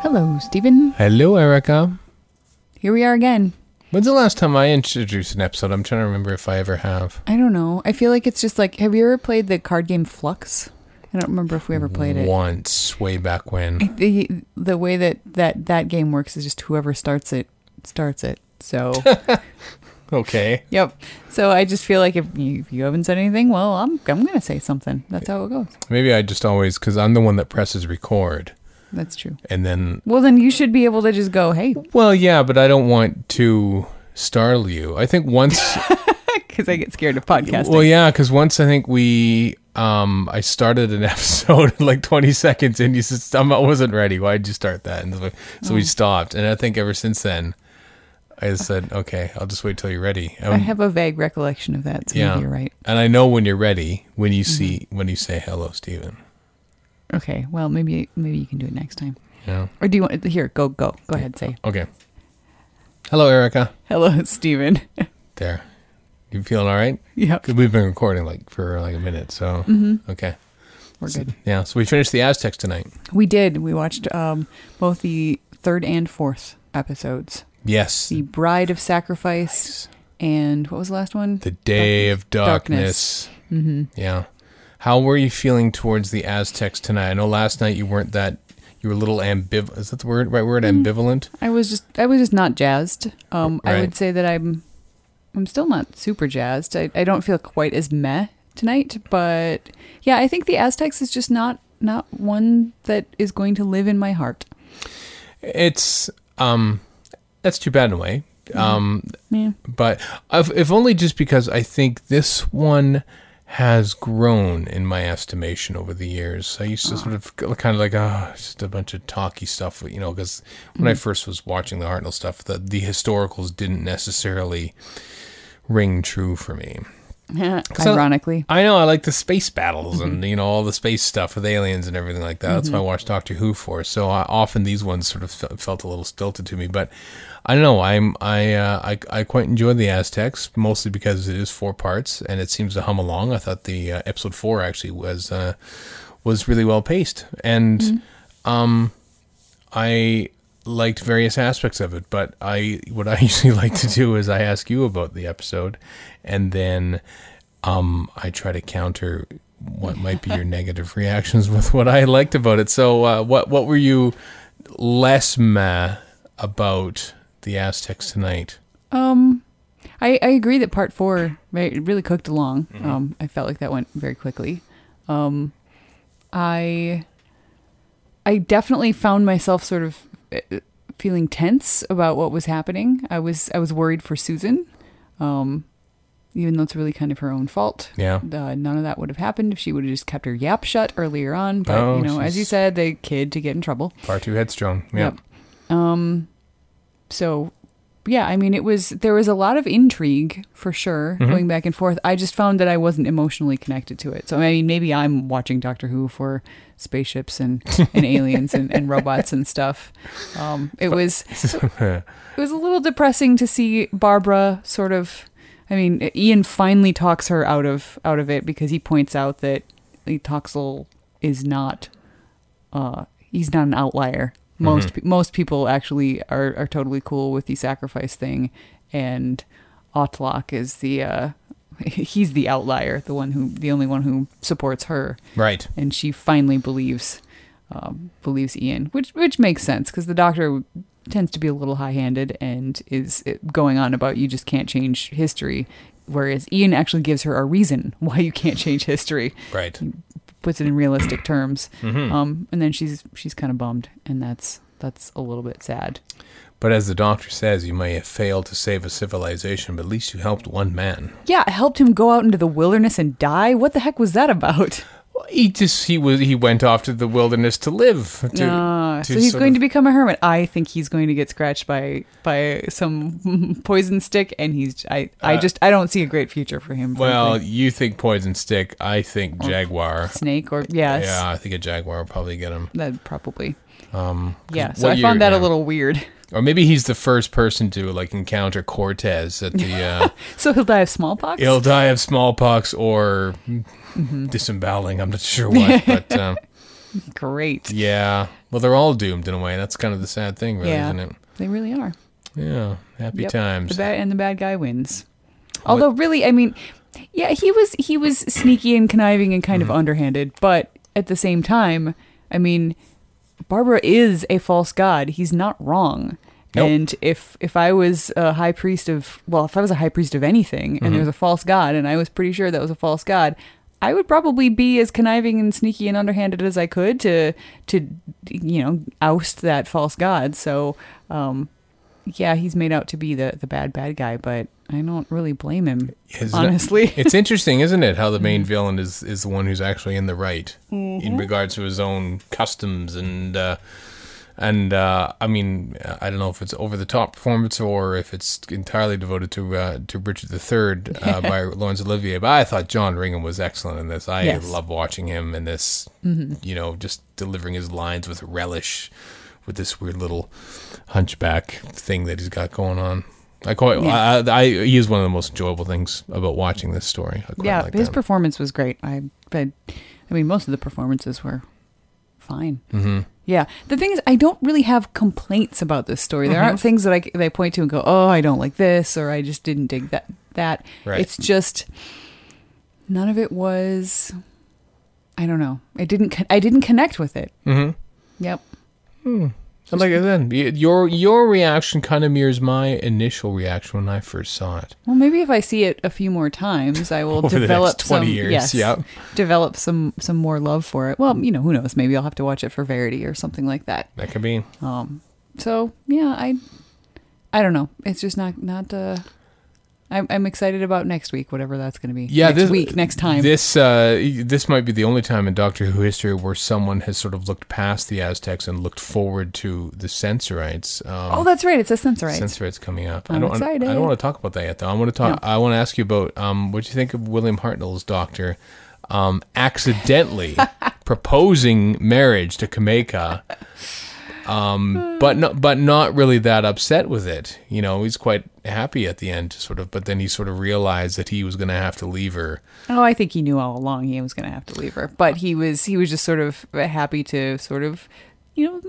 Hello, Steven. Hello, Erika. Here we are again. When's the last time I introduced an episode? I'm trying to remember if I ever have. I don't know. I feel like it's just like, have you ever played the card game Fluxx? I don't remember if we ever played it. Once, way back when. The the way that that that game works is just whoever starts it starts it. So, Okay. yep. So I just feel like if you, if you haven't said anything, well, I'm I'm gonna say something. That's how it goes. Maybe I just always, because I'm the one that presses record. That's true. And then, Well, then you should be able to just go, hey, well, yeah, but I don't want to startle you. I think once, because I get scared of podcasting. well, yeah, because once I think we, um, I started an episode like 20 seconds and you said, I wasn't ready. Why'd you start that? And so, so Oh. we stopped. And I think ever since then, I said, okay, I'll just wait till you're ready. I Um, have a vague recollection of that. So yeah. maybe you're right. And I know when you're ready when you Mm-hmm. see when you say hello, Steven. Okay. Well, maybe maybe you can do it next time. Yeah. Or do you want here? Go go go ahead. Say Okay. Hello, Erika. hello, Steven. There. You feeling all right? yep. Because we've been recording like for like a minute, so Mm-hmm. okay. We're good. Yeah. So we finished the Aztecs tonight. We did. We watched um, both the third and fourth episodes. Yes. The Bride of Sacrifice and what was the last one? The Day of Darkness. Mm-hmm. Yeah. How were you feeling towards the Aztecs tonight? I know last night you weren't that. You were a little ambivalent. Is that the word? Right word? Mm. Ambivalent. I was just I was just not jazzed. Um, I would say that I'm I'm still not super jazzed. I, I don't feel quite as meh tonight, but yeah, I think the Aztecs is just not not one that is going to live in my heart. It's um, that's too bad in a way. Um, Yeah. but if, if only just because I think this one has grown in my estimation over the years. I used to ah. sort of kind of like, oh, just a bunch of talky stuff, you know, because when I mm. first was watching the Hartnell stuff, the, the historicals didn't necessarily ring true for me. I- Ironically. I know I like the space battles and you know all the space stuff with aliens and everything like that. That's what I watch Doctor Who for. So I, often these ones sort of fe- felt a little stilted to me, but I don't know. I'm I, uh, I I quite enjoy the Aztecs mostly because it is four parts and it seems to hum along. I thought the uh, episode four actually was uh, was really well paced and um I liked various aspects of it, but I what I usually like to do is I ask you about the episode, and then um, I try to counter what might be your negative reactions with what I liked about it. So, uh, what what were you less meh about the Aztecs tonight? Um, I, I agree that part four re- really cooked along. Um, I felt like that went very quickly. Um, I I definitely found myself sort of feeling tense about what was happening. I was I was worried for Susan, um, even though it's really kind of her own fault. Yeah. Uh, none of that would have happened if she would have just kept her yap shut earlier on. But Oh, you know, as you said, the kid to get in trouble. Far too headstrong. Yeah. Yep. Um so yeah, I mean it was there was a lot of intrigue for sure Mm-hmm. going back and forth. I just found that I wasn't emotionally connected to it. So I mean maybe I'm watching Doctor Who for spaceships and, and aliens and, and robots and stuff. Um it was it was a little depressing to see Barbara sort of I mean Ian finally talks her out of out of it because he points out that Toxel is not uh he's not an outlier. Most pe- most people actually are are totally cool with the sacrifice thing and Autloc is the uh he's the outlier, the one who the only one who supports her right. and she finally believes um, believes Ian, which which makes sense because the doctor tends to be a little high-handed and is uh, going on about you just can't change history, whereas Ian actually gives her a reason why you can't change history, Right. Puts it in realistic terms, Mm-hmm. um, and then she's she's kind of bummed, and that's that's a little bit sad. But as the doctor says, you may have failed to save a civilization, but at least you helped one man. Yeah, I helped him go out into the wilderness and die. What the heck was that about? He just he was he went off to the wilderness to live. To, Ah, to so he's going of- to become a hermit. I think he's going to get scratched by by some poison stick, and he's I I Uh, just I don't see a great future for him. Well, frankly. you think poison stick. I think jaguar. snake or yes, Yeah, I think a jaguar will probably get him. that probably Um, yeah. So I found that a little weird. Or maybe he's the first person to like encounter Cortez at the. Uh, So he'll die of smallpox. he'll die of smallpox or Mm-hmm. disemboweling. I'm not sure what, but um, Great. Yeah. Well, they're all doomed in a way. That's kind of the sad thing, really, Yeah. isn't it? They really are. Yeah. Happy Yep. times. The bad and the bad guy wins. Although really, I mean, yeah, he was he was sneaky and conniving and kind Mm-hmm. of underhanded, but at the same time, I mean, Barbara is a false god. He's not wrong. Nope. And if if I was a high priest of well, if I was a high priest of anything and Mm-hmm. there was a false god and I was pretty sure that was a false god, I would probably be as conniving and sneaky and underhanded as I could to to you know oust that false god. So um, yeah, he's made out to be the the bad bad guy, but I don't really blame him. Honestly, it's interesting, isn't it, how the Mm-hmm. main villain is is the one who's actually in the right in regards to his own customs and uh, and uh, I mean I don't know if it's over the top performance or if it's entirely devoted to uh, to Richard III uh, by Laurence Olivier. But I thought John Ringham was excellent in this. I Yes. Mm-hmm. love watching him in this. You know, just delivering his lines with relish, with this weird little hunchback thing that he's got going on. I quite, Yeah. I, I, he is one of the most enjoyable things about watching this story. Yeah, like his that. performance was great. I, but I mean, most of the performances were fine. Mm-hmm. Yeah, the thing is, I don't really have complaints about this story. There Mm-hmm. aren't things that I, that I point to and go, "Oh, I don't like this," or "I just didn't dig that." That Right. it's just none of it was. I don't know. I didn't. I didn't connect with it. Mhm. Yep. And like I said, y- your your reaction kind of mirrors my initial reaction when I first saw it. Well, maybe if I see it a few more times, I will Over the next develop 20 some years, yes, yeah. develop some some more love for it. Well, you know, who knows? Maybe I'll have to watch it for Verity or something like that. That could be. Um, so yeah, I I don't know. It's just not not. Uh, I'm I'm excited about next week, whatever that's going to be. Yeah, next this week, next time. This uh, this might be the only time in Doctor Who history where someone has sort of looked past the Aztecs and looked forward to the Sensorites. Um, oh, that's right. It's a Sensorites. Sensorites coming up. I I'm don't. excited. I don't want to talk about that yet, though. I want to talk. No. I want to ask you about um, what do you think of William Hartnell's Doctor um, accidentally proposing marriage to Cameca, um, but not but not really that upset with it. You know, he's quite happy at the end, sort of. But then he sort of realized that he was going to have to leave her. Oh, I think he knew all along he was going to have to leave her, but he was he was just sort of happy to sort of, you know,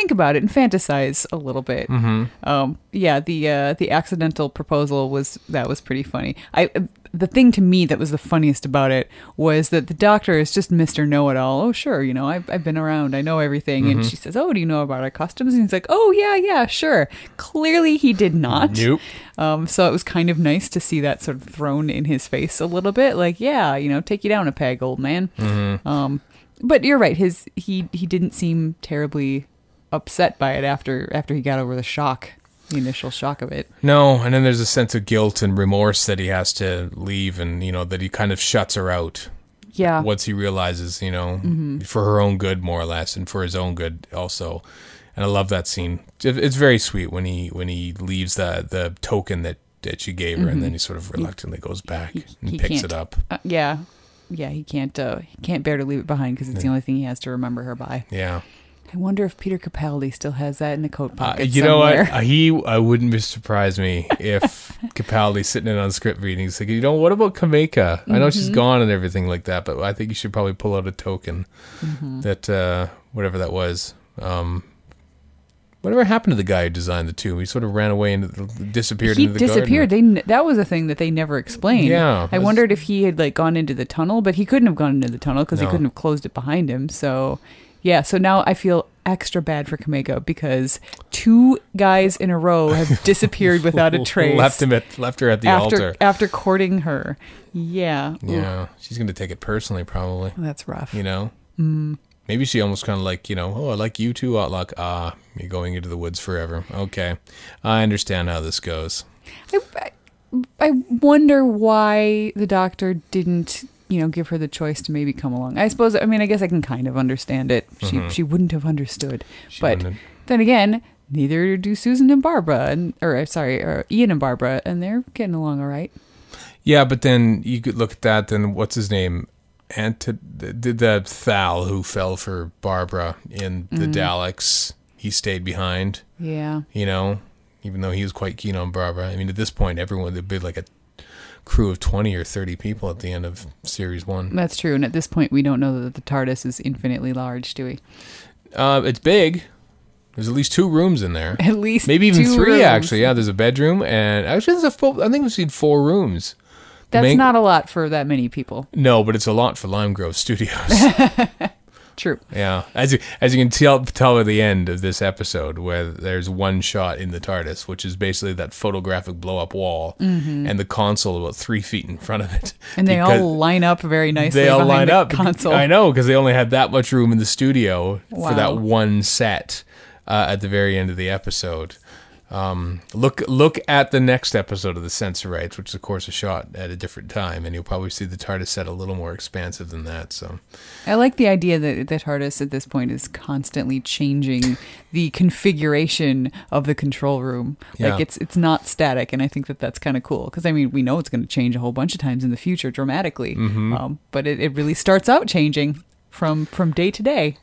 think about it and fantasize a little bit. Mm-hmm. Um, yeah, the uh, the accidental proposal was that was pretty funny. I the thing to me that was the funniest about it was that the doctor is just Mister Know It All. Oh, sure, you know, I've I've been around, I know everything, and she says, "Oh, do you know about our customs?" And he's like, "Oh, yeah, yeah, sure." Clearly, he did not. Nope. Um, so it was kind of nice to see that sort of thrown in his face a little bit, like, yeah, you know, take you down a peg, old man. Um, but you're right. His he he didn't seem terribly upset by it after after he got over the shock, the initial shock of it. No, and then there's a sense of guilt and remorse that he has to leave, and you know that he kind of shuts her out. Yeah, once he realizes, you know, for her own good, more or less, and for his own good also. And I love that scene. It's very sweet when he when he leaves the the token that that she gave her, and then he sort of reluctantly goes back he, and he picks it up. Uh, yeah, yeah, he can't. Uh, he can't bear to leave it behind because it's the only thing he has to remember her by. Yeah, I wonder if Peter Capaldi still has that in the coat uh, pocket. you know what? Uh, He I wouldn't be surprised me if Capaldi sitting in on script readings like, you know, what about Cameca? I know she's Mm-hmm. gone and everything like that, but I think you should probably pull out a token Mm-hmm. that uh, whatever that was. Um, whatever happened to the guy who designed the tomb? He sort of ran away and disappeared he into the disappeared. garden. They that was a thing that they never explained. Yeah, I was- wondered if he had like gone into the tunnel, but he couldn't have gone into the tunnel because he couldn't have closed it behind him. So, yeah. So now I feel extra bad for Cameca because two guys in a row have disappeared without a trace. Left him at left her at the after altar. after courting her. Yeah. Ooh, Yeah, she's gonna take it personally, probably. that's rough. You know. Mm. Maybe she almost kind of like you know, oh, I like you too, Autloc. Ah, you're going into the woods forever. Okay, I understand how this goes. I, I, I wonder why the doctor didn't, you know, give her the choice to maybe come along. I suppose. I mean, I guess I can kind of understand it. She she wouldn't have understood. Mm-hmm. She but wouldn't then again, neither do Susan and Barbara, and or uh, sorry, or Ian and Barbara, and they're getting along all right. Yeah, but then you could look at that. Then what's his name? Ant did the Thal who fell for Barbara in the Mm-hmm. Daleks. He stayed behind. Yeah. You know, even though he was quite keen on Barbara. I mean, at this point, everyone would be like a crew of 20 or 30 people at the end of series one. That's true. And at this point, we don't know that the TARDIS is infinitely large, do we? Uh, it's big. There's at least two rooms in there. At least Maybe even three, rooms. actually. Yeah, there's a bedroom, and actually, there's a full, I think we've seen four rooms. That's main- not a lot for that many people. No, but it's a lot for Lime Grove Studios. True. yeah, as you as you can tell tell at the end of this episode, where there's one shot in the TARDIS, which is basically that photographic blow up wall, and the console about three feet in front of it, And they all line up very nicely they all line the up. console. I know because they only had that much room in the studio for that one set uh, at the very end of the episode. Um, look look at the next episode of the Sensorites, which is of course a shot at a different time, and you'll probably see the TARDIS set a little more expansive than that. So I like the idea that the TARDIS at this point is constantly changing the configuration of the control room. Yeah. Like it's it's not static, and I think that that's kind of cool because I mean we know it's going to change a whole bunch of times in the future dramatically, Mm-hmm. um, but it, it really starts out changing from from day to day.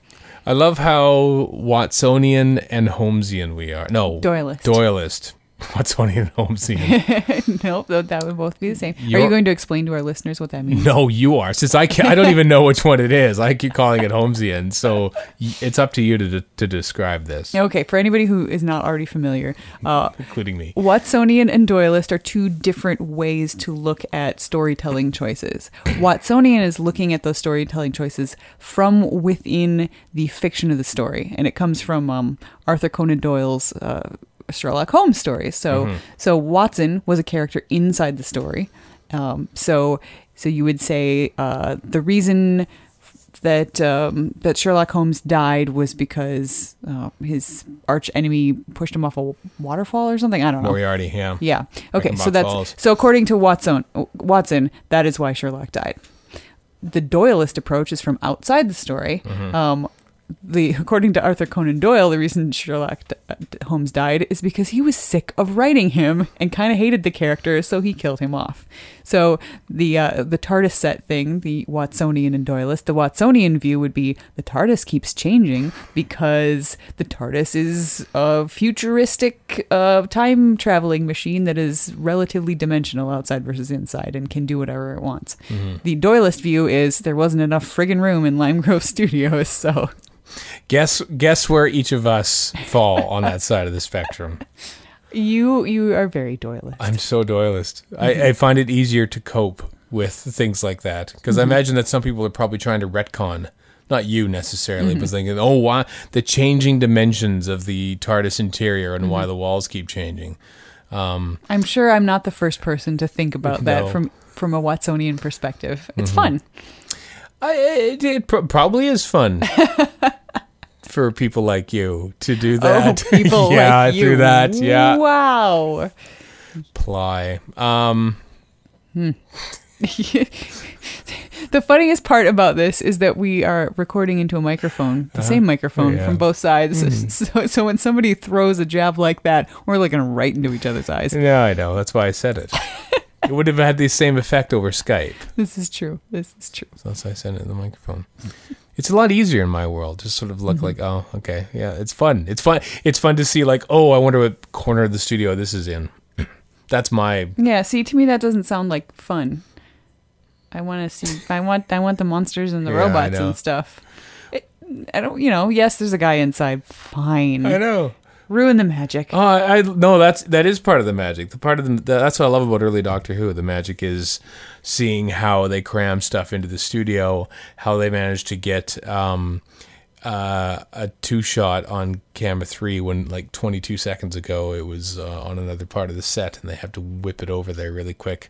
I love how Watsonian and Holmesian we are. No, Doyleist. Doyleist. Watsonian and Holmesian. nope, that, that would both be the same. Are You're- you going to explain to our listeners what that means? no, you are. Since I can't, I don't even know which one it is. I keep calling it Holmesian. So y- it's up to you to to describe this, Okay, for anybody who is not already familiar, uh, including me. Watsonian and Doyleist are two different ways to look at storytelling choices. Watsonian is looking at those storytelling choices from within the fiction of the story, and it comes from um, Arthur Conan Doyle's uh, Sherlock Holmes stories. So, so Watson was a character inside the story. Um, so, so you would say uh, the reason that um, that Sherlock Holmes died was because uh, his arch enemy pushed him off a waterfall or something. I don't know. Moriarty, yeah. Yeah. Okay. So that's Falls. so according to Watson, Watson, that is why Sherlock died. The Doyleist approach is from outside the story. Mm-hmm. Um, the according to Arthur Conan Doyle, the reason Sherlock uh, Holmes died is because he was sick of writing him and kind of hated the character, so he killed him off. So the uh, the TARDIS set thing, the Watsonian and Doyleist, the Watsonian view would be the TARDIS keeps changing because the TARDIS is a futuristic uh, time traveling machine that is relatively dimensional outside versus inside and can do whatever it wants. The Doyleist view is there wasn't enough friggin' room in Lime Grove Studios, so Guess guess where each of us fall on that side of the spectrum. you you are very Doyleist. I'm so Doyleist. I, mm-hmm. I find it easier to cope with things like that because I mm-hmm. imagine that some people are probably trying to retcon. Not you necessarily, but mm-hmm. thinking, oh, why the changing dimensions of the TARDIS interior and why the walls keep changing. Um, I'm sure I'm not the first person to think about that No. Mm-hmm. from from a Watsonian perspective. It's fun. I, it, it pro- probably is fun for people like you to do that. Oh, people yeah, like you. through that. Yeah, Wow. ply. Um, the funniest part about this is that we are recording into a microphone, the same microphone Uh-huh. Yeah. from both sides. Mm-hmm. So, so when somebody throws a jab like that, we're looking right into each other's eyes. yeah, I know. That's why I said it. It would have had the same effect over Skype. This is true. This is true. So that's why I said it in the microphone. It's a lot easier in my world. Just sort of Mm-hmm. look like, oh, okay, yeah, it's fun. It's fun. It's fun to see like, oh, I wonder what corner of the studio this is in. That's my Yeah. See, to me, that doesn't sound like fun. I want to see. I want. I want the monsters and the Yeah, robots and stuff. It, I don't. You know. Yes, there's a guy inside. Fine. I know. Ruin the magic. Oh, I, I no, that's that is part of the magic. The part of the that's what I love about early Doctor Who. The magic is seeing how they cram stuff into the studio, how they manage to get um, uh, a two shot on camera three when like 22 seconds ago it was uh, on another part of the set, and they have to whip it over there really quick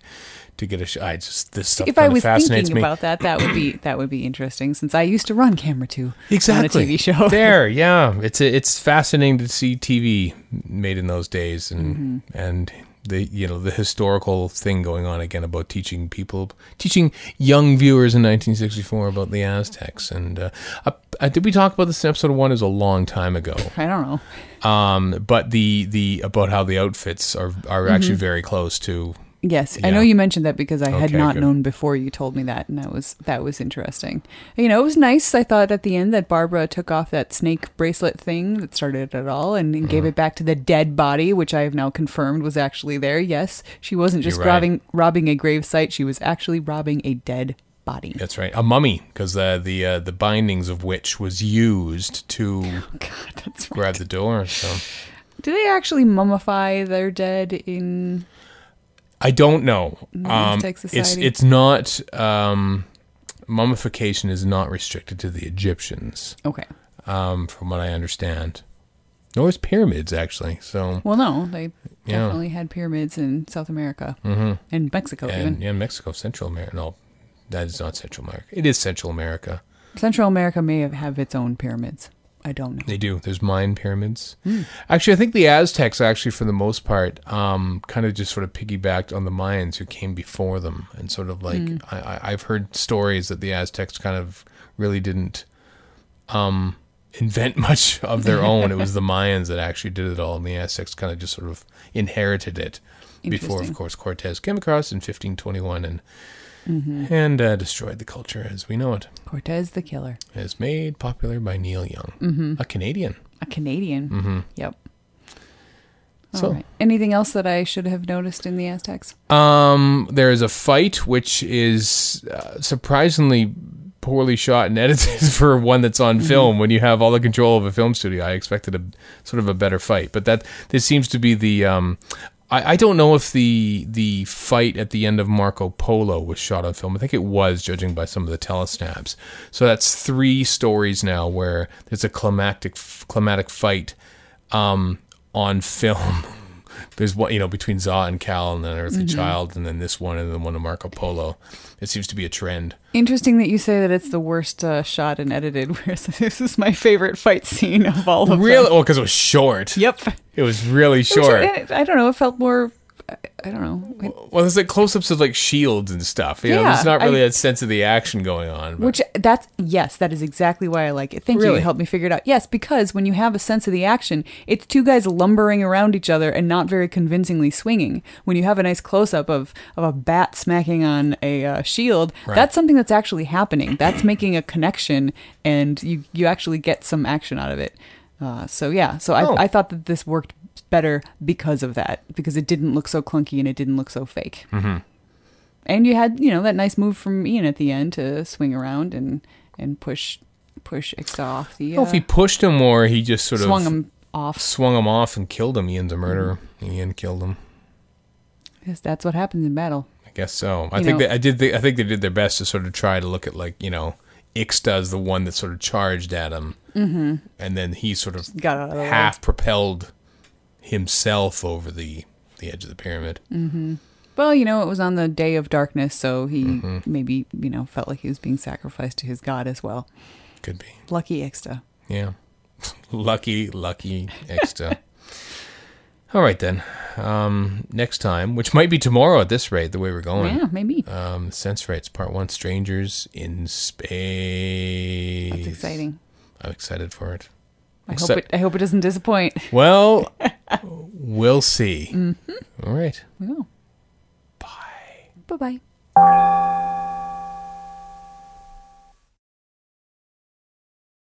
to get a shot. I just this stuff if I was thinking me. about that, that would be that would be interesting since I used to run camera two exactly on a TV show. there yeah it's it's fascinating to see tv made in those days and Mm-hmm. and the you know the historical thing going on again about teaching people teaching young viewers in 1964 about the aztecs and uh, uh, did we talk about this in episode one is a long time ago I don't know. um but the the about how the outfits are are actually Mm-hmm. very close to Yes, I know you mentioned that because I had not good. known before you told me that, and that was that was interesting. You know, it was nice. I thought at the end that Barbara took off that snake bracelet thing that started it all and, and Mm-hmm. gave it back to the dead body, which I have now confirmed was actually there. Yes, she wasn't just right. robbing robbing a gravesite; she was actually robbing a dead body. That's right, a mummy, because uh, the uh, the bindings of which was used to God, that's right. grab the door. So Do they actually mummify their dead in? I don't know. Um, it's it's not um, mummification is not restricted to the Egyptians, Okay. um, from what I understand. Nor is pyramids actually. So Well, no, they Yeah. definitely had pyramids in South America and Mexico even. and yeah, Mexico, Central America. No, that is not Central America. It is Central America. Central America may have, have its own pyramids. I don't know. They do. There's Mayan pyramids. Hmm. Actually, I think the Aztecs, actually, for the most part, um, kind of just sort of piggybacked on the Mayans who came before them, and sort of like Hmm. I, I, I've heard stories that the Aztecs kind of really didn't um, invent much of their own. it was the Mayans that actually did it all, and the Aztecs kind of just sort of inherited it. Before, of course, Cortez came across in 1521 and Mm-hmm. and uh, destroyed the culture as we know it. Cortez the Killer, As made popular by Neil Young, Mm-hmm. a Canadian. a Canadian. hmm Yep. All So- right. Anything else that I should have noticed in the Aztecs? Um, there is a fight which is uh, surprisingly poorly shot and edited for one that's on film. When you have all the control of a film studio, I expected a sort of a better fight, but that this seems to be the. Um, I, I don't know if the the fight at the end of Marco Polo was shot on film. I think it was, judging by some of the telesnaps. So that's three stories now where there's a climactic climatic fight um, on film. There's one, you know, between Za and Kal, and then Earthly Child, and then this one, and then one of Marco Polo. It seems to be a trend. Interesting that you say that it's the worst uh, shot and edited, whereas this is my favorite fight scene of all of Really? them. Really? Well, because it was short. Yep. It was really short. I, I don't know. It felt more. I, don't know. Well, there's like close-ups of like shields and stuff. You know, Yeah, there's not really I- a sense of the action going on. but- Which that's yes, that is exactly why I like it. Thank you. Really? You helped me figure it out. Yes, because when you have a sense of the action, it's two guys lumbering around each other and not very convincingly swinging. When you have a nice close up of of a bat smacking on a uh, shield, Right. that's something that's actually happening. That's making a connection, and you you actually get some action out of it. Uh, so yeah, so Oh. I I thought that this worked better because of that because it didn't look so clunky and it didn't look so fake. Mm-hmm. And you had, you know, that nice move from Ian at the end to swing around and and push push Ixta off the. Don't know Uh, if he pushed him or he just sort swung of swung him off. swung him off and killed him. Ian's a murderer. Ian killed him. Yes, that's what happens in battle. I guess so. I You think know- they, I did. I think they did their best to sort of try to look at like you know, Ixta is the one that sort of charged at him, mm-hmm. and then he sort of Got out of way. half propelled himself over the the edge of the pyramid. Well, you know, it was on the day of darkness, so he Mm-hmm. maybe you know felt like he was being sacrificed to his god as well. Could be. Lucky Ixta. Yeah. lucky, lucky Ixta. All right then. Um, next time, which might be tomorrow at this rate, the way we're going. Yeah, maybe. Um, Sensorites Part One: Strangers in Space. That's exciting. I'm excited for it. I Except- hope it. I hope it doesn't disappoint. Well, we'll see. Mm-hmm. All right. Will. Bye. Bye bye.